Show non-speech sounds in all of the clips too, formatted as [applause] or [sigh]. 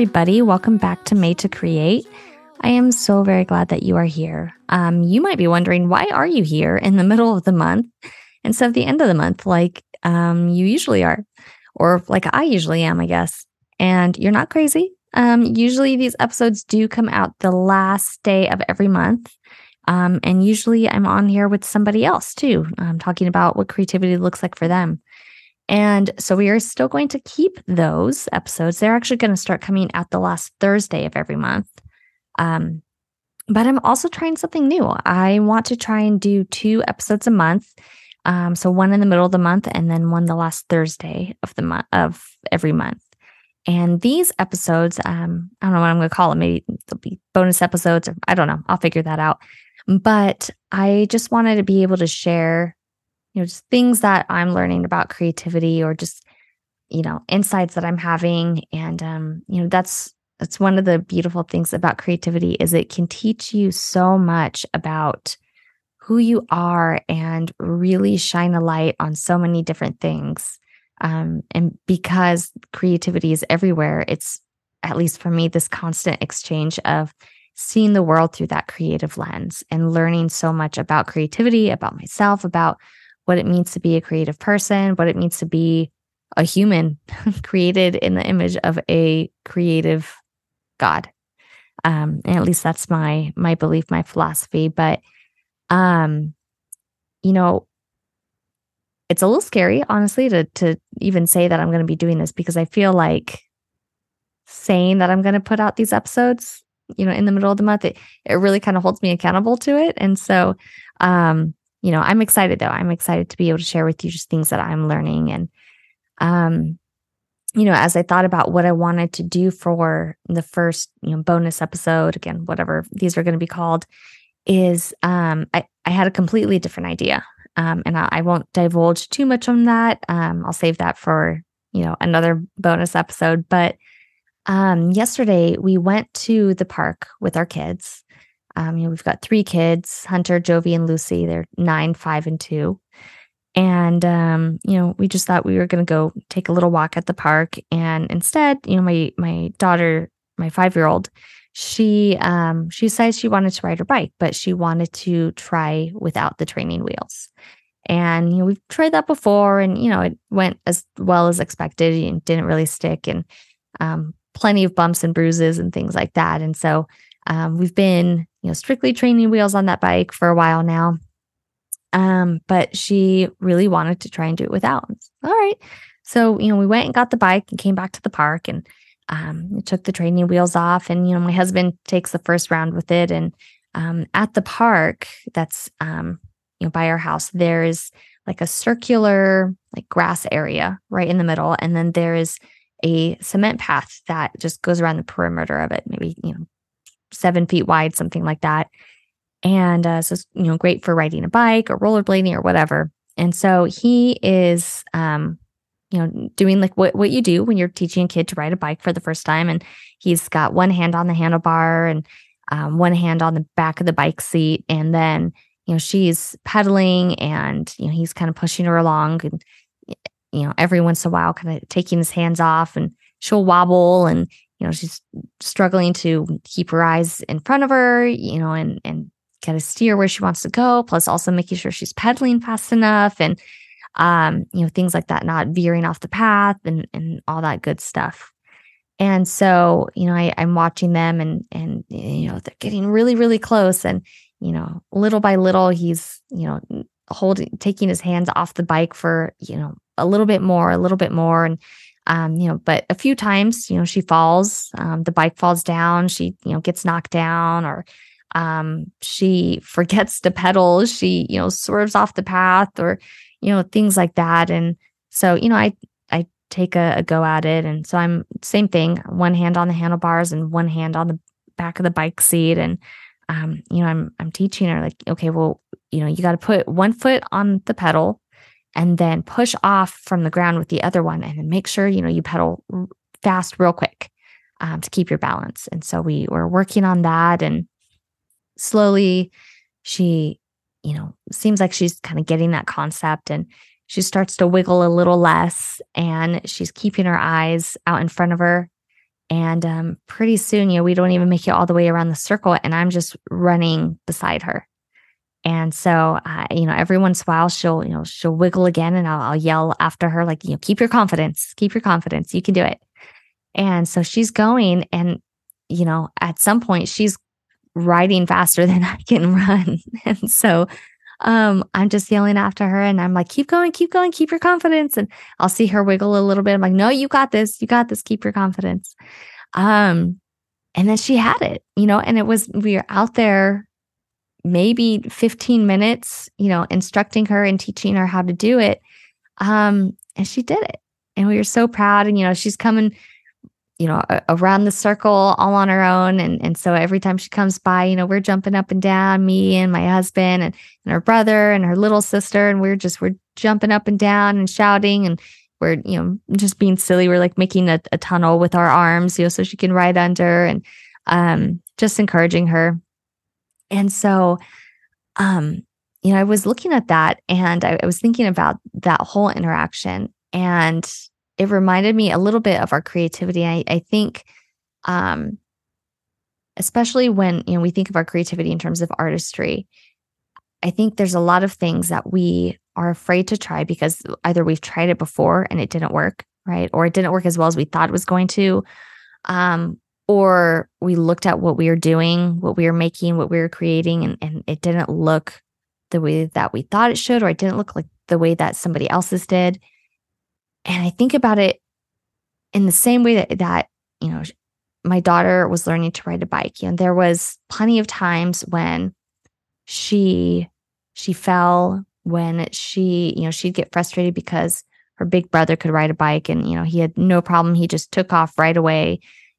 everybody. Welcome back to Made to Create. I am so very glad that you are here. Um, you might be wondering, why are you here in the [laughs] middle of the month instead of the end of the month, like um, you usually are, or like I usually am, I guess? And you're not crazy. Um, usually these episodes do come out the last day of every month. Um, and usually I'm on here with somebody else too, I'm talking about what creativity looks like for them. And so we are still going to keep those episodes. They're actually going to start coming out the last Thursday of every month. Um, but I'm also trying something new. I want to try and do two episodes a month. Um, so one in the middle of the month and then one the last Thursday of the month of every month. And these episodes, um, I don't know what I'm going to call them. Maybe they'll be bonus episodes, or I don't know. I'll figure that out. But I just wanted to be able to share you know, just things that I'm learning about creativity or just, you know, insights that I'm having. And, um, you know, that's, that's one of the beautiful things about creativity is it can teach you so much about who you are and really shine a light on so many different things. Um, and because creativity is everywhere, it's at least for me, this constant exchange of seeing the world through that creative lens and learning so much about creativity, about myself, about what it means to be a creative person, what it means to be a human [laughs] created in the image of a creative God. Um, and at least that's my my belief, my philosophy. But um, you know, it's a little scary, honestly, to to even say that I'm going to be doing this because I feel like saying that I'm going to put out these episodes, you know, in the middle of the month, it, it really kind of holds me accountable to it. And so um, you know, I'm excited though. I'm excited to be able to share with you just things that I'm learning. And, um, you know, as I thought about what I wanted to do for the first, you know, bonus episode, again, whatever these are going to be called, is um, I, I had a completely different idea. Um, and I, I won't divulge too much on that. Um, I'll save that for, you know, another bonus episode. But um, yesterday we went to the park with our kids um, you know, we've got three kids, Hunter, Jovi, and Lucy. They're nine, five, and two. And um, you know, we just thought we were gonna go take a little walk at the park. And instead, you know, my my daughter, my five-year-old, she um she decided she wanted to ride her bike, but she wanted to try without the training wheels. And you know, we've tried that before, and you know, it went as well as expected and didn't really stick, and um, plenty of bumps and bruises and things like that. And so um, we've been, you know, strictly training wheels on that bike for a while now. Um, but she really wanted to try and do it without. All right. So, you know, we went and got the bike and came back to the park and um, took the training wheels off. And, you know, my husband takes the first round with it. And um, at the park that's, um, you know, by our house, there's like a circular, like grass area right in the middle. And then there is a cement path that just goes around the perimeter of it, maybe, you know, seven feet wide, something like that. And uh, so, you know, great for riding a bike or rollerblading or whatever. And so he is, um, you know, doing like what, what you do when you're teaching a kid to ride a bike for the first time. And he's got one hand on the handlebar and um, one hand on the back of the bike seat. And then, you know, she's pedaling and, you know, he's kind of pushing her along and, you know, every once in a while, kind of taking his hands off and she'll wobble and you know she's struggling to keep her eyes in front of her you know and and kind of steer where she wants to go plus also making sure she's pedaling fast enough and um you know things like that not veering off the path and and all that good stuff. And so you know I, i'm watching them and and you know they're getting really really close and you know little by little he's you know holding taking his hands off the bike for you know a little bit more a little bit more. And um, you know, but a few times, you know, she falls, um, the bike falls down, she, you know, gets knocked down or um, she [laughs] forgets to pedal, she, you know, swerves off the path or, you know, things like that. And so, you know, I, I take a, a go at it. And so I'm same thing, one hand on the handlebars and one hand on the back of the bike seat. And, um, you know, I'm, I'm teaching her like, okay, well, you know, you got to put one foot on the pedal and then push off from the ground with the other one and then make sure you know you pedal fast real quick um, to keep your balance and so we were working on that and slowly she you know seems like she's kind of getting that concept and she starts to wiggle a little less and she's keeping her eyes out in front of her And um, pretty soon, you know, we don't even make it all the way around the circle, and I'm just running beside her. And so, uh, you know, every once in a while, she'll, you know, she'll wiggle again, and I'll, I'll yell after her, like, you know, keep your confidence, keep your confidence, you can do it. And so she's going, and you know, at some point, she's riding faster [laughs] than I can run, [laughs] and so um, I'm just yelling after her and I'm like, keep going, keep going, keep your confidence. And I'll see her wiggle a little bit. I'm like, no, you got this. You got this. Keep your confidence. Um, and then she had it, you know, and it was, we were out there maybe 15 minutes, you know, instructing her and teaching her how to do it. Um, and she did it. And we were so proud. And, you know, she's coming you know, around the circle all on her own. And, and so every time she comes by, you know, we're jumping up and down, me and my husband and, and her brother and her little sister. And we're just, we're jumping up and down and shouting and we're, you know, just being silly. We're like making a, a tunnel with our arms, you know, so she can ride under and um, just encouraging her. And so, um, you know, I was looking at that and I, I was thinking about that whole interaction and it reminded me a little bit of our creativity. I, I think, um, especially when you know we think of our creativity in terms of artistry, I think there's a lot of things that we are afraid to try because either we've tried it before and it didn't work, right, or it didn't work as well as we thought it was going to, um, or we looked at what we were doing, what we were making, what we were creating, and, and it didn't look the way that we thought it should, or it didn't look like the way that somebody else's did. And I think about it in the same way that that, you know, my daughter was learning to ride a bike. Know, there was plenty of times when she she fell, when she, you know, she'd get frustrated because her big brother could ride a bike and, you know, he had no problem. He just took off right away.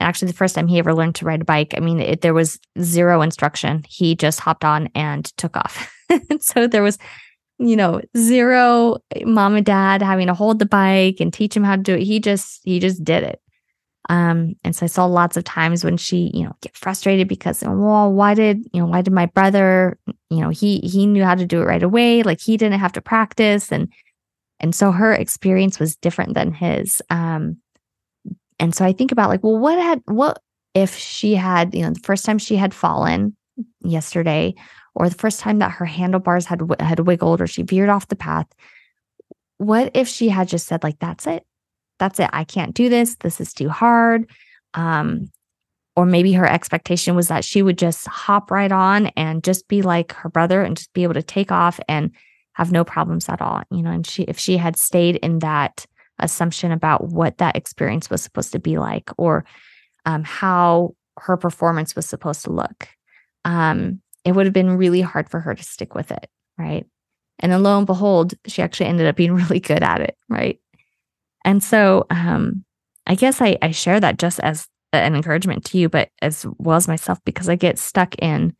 Actually, the first time he ever learned to ride a bike, I mean, it, there was zero instruction. He just hopped on and took off. and [laughs] so there was you know, zero mom and dad having to hold the bike and teach him how to do it. He just he just did it. Um, and so I saw lots of times when she, you know, get frustrated because, well, why did, you know, why did my brother, you know, he he knew how to do it right away, like he didn't have to practice, and and so her experience was different than his. Um, and so I think about like, well, what had what if she had, you know, the first time she had fallen yesterday, or the first time that her handlebars had had wiggled or she veered off the path what if she had just said like that's it. That's it. I can't do this. This is too hard. Um or maybe her expectation was that she would just hop right on and just be like her brother and just be able to take off and have no problems at all you know and she if she had stayed in that assumption about what that experience was supposed to be like or um, how her performance was supposed to look um, it would have been really hard for her to stick with it. Right. And then lo and behold, she actually ended up being [laughs] really good at it. Right. And so um, I guess I, I share that just as an encouragement to you, but as well as myself, because I get stuck in,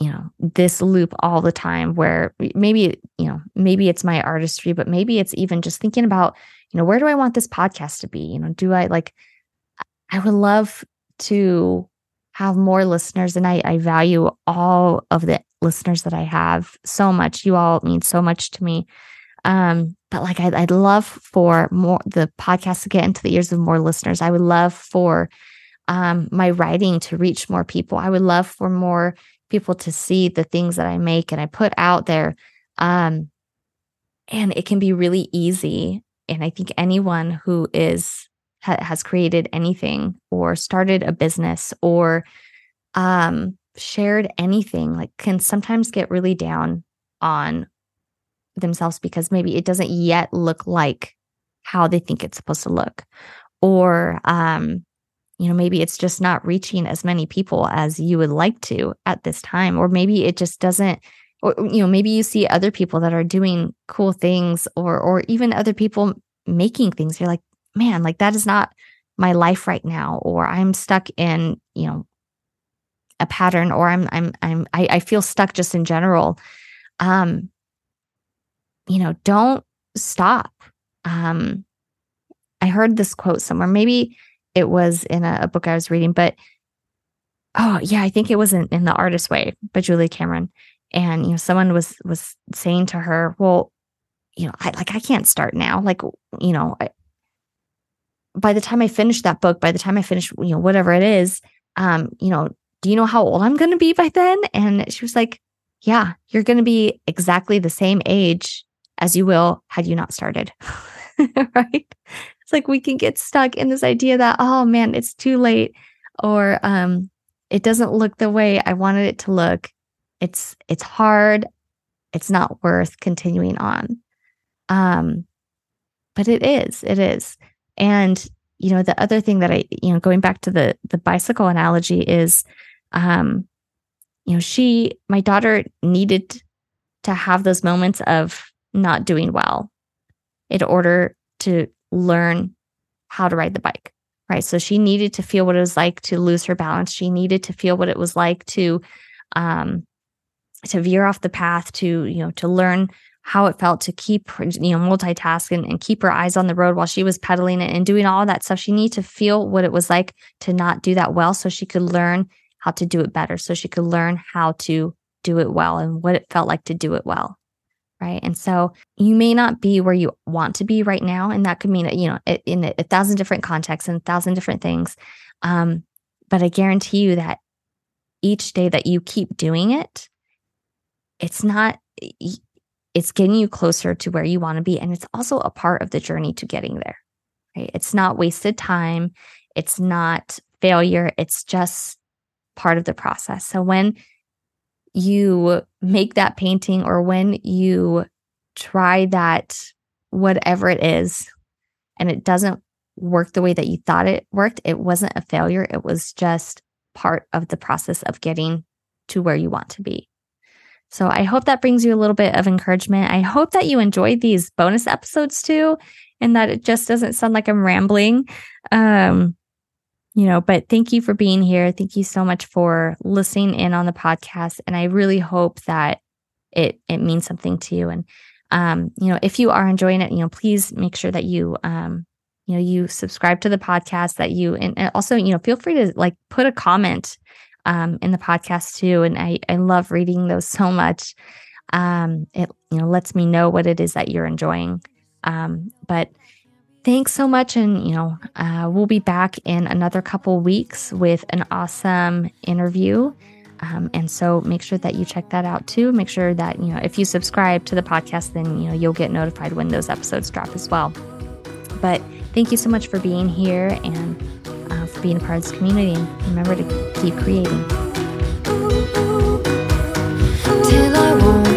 you know, this loop all the time where maybe, you know, maybe it's my artistry, but maybe it's even just thinking about, you know, where do I want this podcast to be? You know, do I like, I would love to have more listeners. And I, I value all of the listeners that I have so much. You all mean so much to me. Um, but like I'd, I'd love for more the podcast to get into the ears of more listeners. I would love for um, my writing to reach more people. I would love for more people to see the things that I make and I put out there. Um, and it can be really easy. And I think anyone who is ha- has created anything or started a business or um, shared anything like can sometimes get really down on themselves because maybe it doesn't yet look like how they think it's supposed to look or um, you know maybe it's just not reaching as many people as you would like to at this time or maybe it just doesn't or you know maybe you see other people that are doing cool things or or even other people making things you're like man, like that is not my life right now, or I'm stuck in, you know, a pattern, or I'm, I'm, I'm, I, I feel stuck just in general. Um, you know, don't stop. Um, I heard this quote somewhere. Maybe it was in a, a book I was reading, but oh yeah, I think it was in, in the Artist Way by Julie Cameron. And you know, someone was was saying to her, "Well, you know, I like I can't start now. Like, you know, I, by the time I finish that book, by the time I finish, you know, whatever it is, um, you know, do you know how old I'm going to be by then? And she was like, yeah, you're going to be exactly the same age as you will had you not started. [laughs] right? Like we can get stuck in this idea that, oh man, it's too late or um, it doesn't look the way I wanted it to look. It's it's hard. It's not worth continuing on. Um, but it is. It is. And you know, the other thing that I, you know, going back to the the bicycle analogy is, um, you know, she, my daughter, needed to have those moments of not doing well in order to learn how to ride the bike. Right. So she needed to feel what it was like to lose her balance. She needed to feel what it was like to, um, to veer off the path, to, you know, to learn how it felt to keep, you know, multitask and, and keep her eyes on the road while she was pedaling it and doing all that stuff. She needed to feel what it was like to not do that well so she could learn how to do it better, so she could learn how to do it well and what it felt like to do it well right? And so you may not be where you want to be right now, and that could mean you know in a, thousand different contexts and a thousand different things. Um, but I guarantee you that each day that you keep doing it, it's not. It's getting you closer to where you want to be, and it's also a part of the journey to getting there. Right? It's not wasted time. It's not failure. It's just part of the process. So when you make that painting or when you try that, whatever it is, and it doesn't work the way that you thought it worked, it wasn't a failure. It was just part of the process of getting to where you want to be. So I hope that brings you a little bit of encouragement. I hope that you enjoyed these bonus episodes too, and that it just doesn't sound like I'm rambling. Um, you know, but thank you for being here. Thank you so much for listening in on the podcast. And I really hope that it it means something to you. And um, you know, if you are enjoying it, you know, please make sure that you um, you know, you subscribe to the podcast, that you and, also, you know, feel free to like put a comment um in the podcast too. And I I love reading those so much. Um, it you know lets me know what it is that you're enjoying. Um, but Thanks so much. And, you know, uh, we'll be back in another couple weeks with an awesome interview. Um, and so make sure that you check that out too. Make sure that, you know, if you subscribe to the podcast, then, you know, you'll get notified when those episodes drop as well. But thank you so much for being here and uh, for being a part of this community. And remember to keep creating. Till I won't.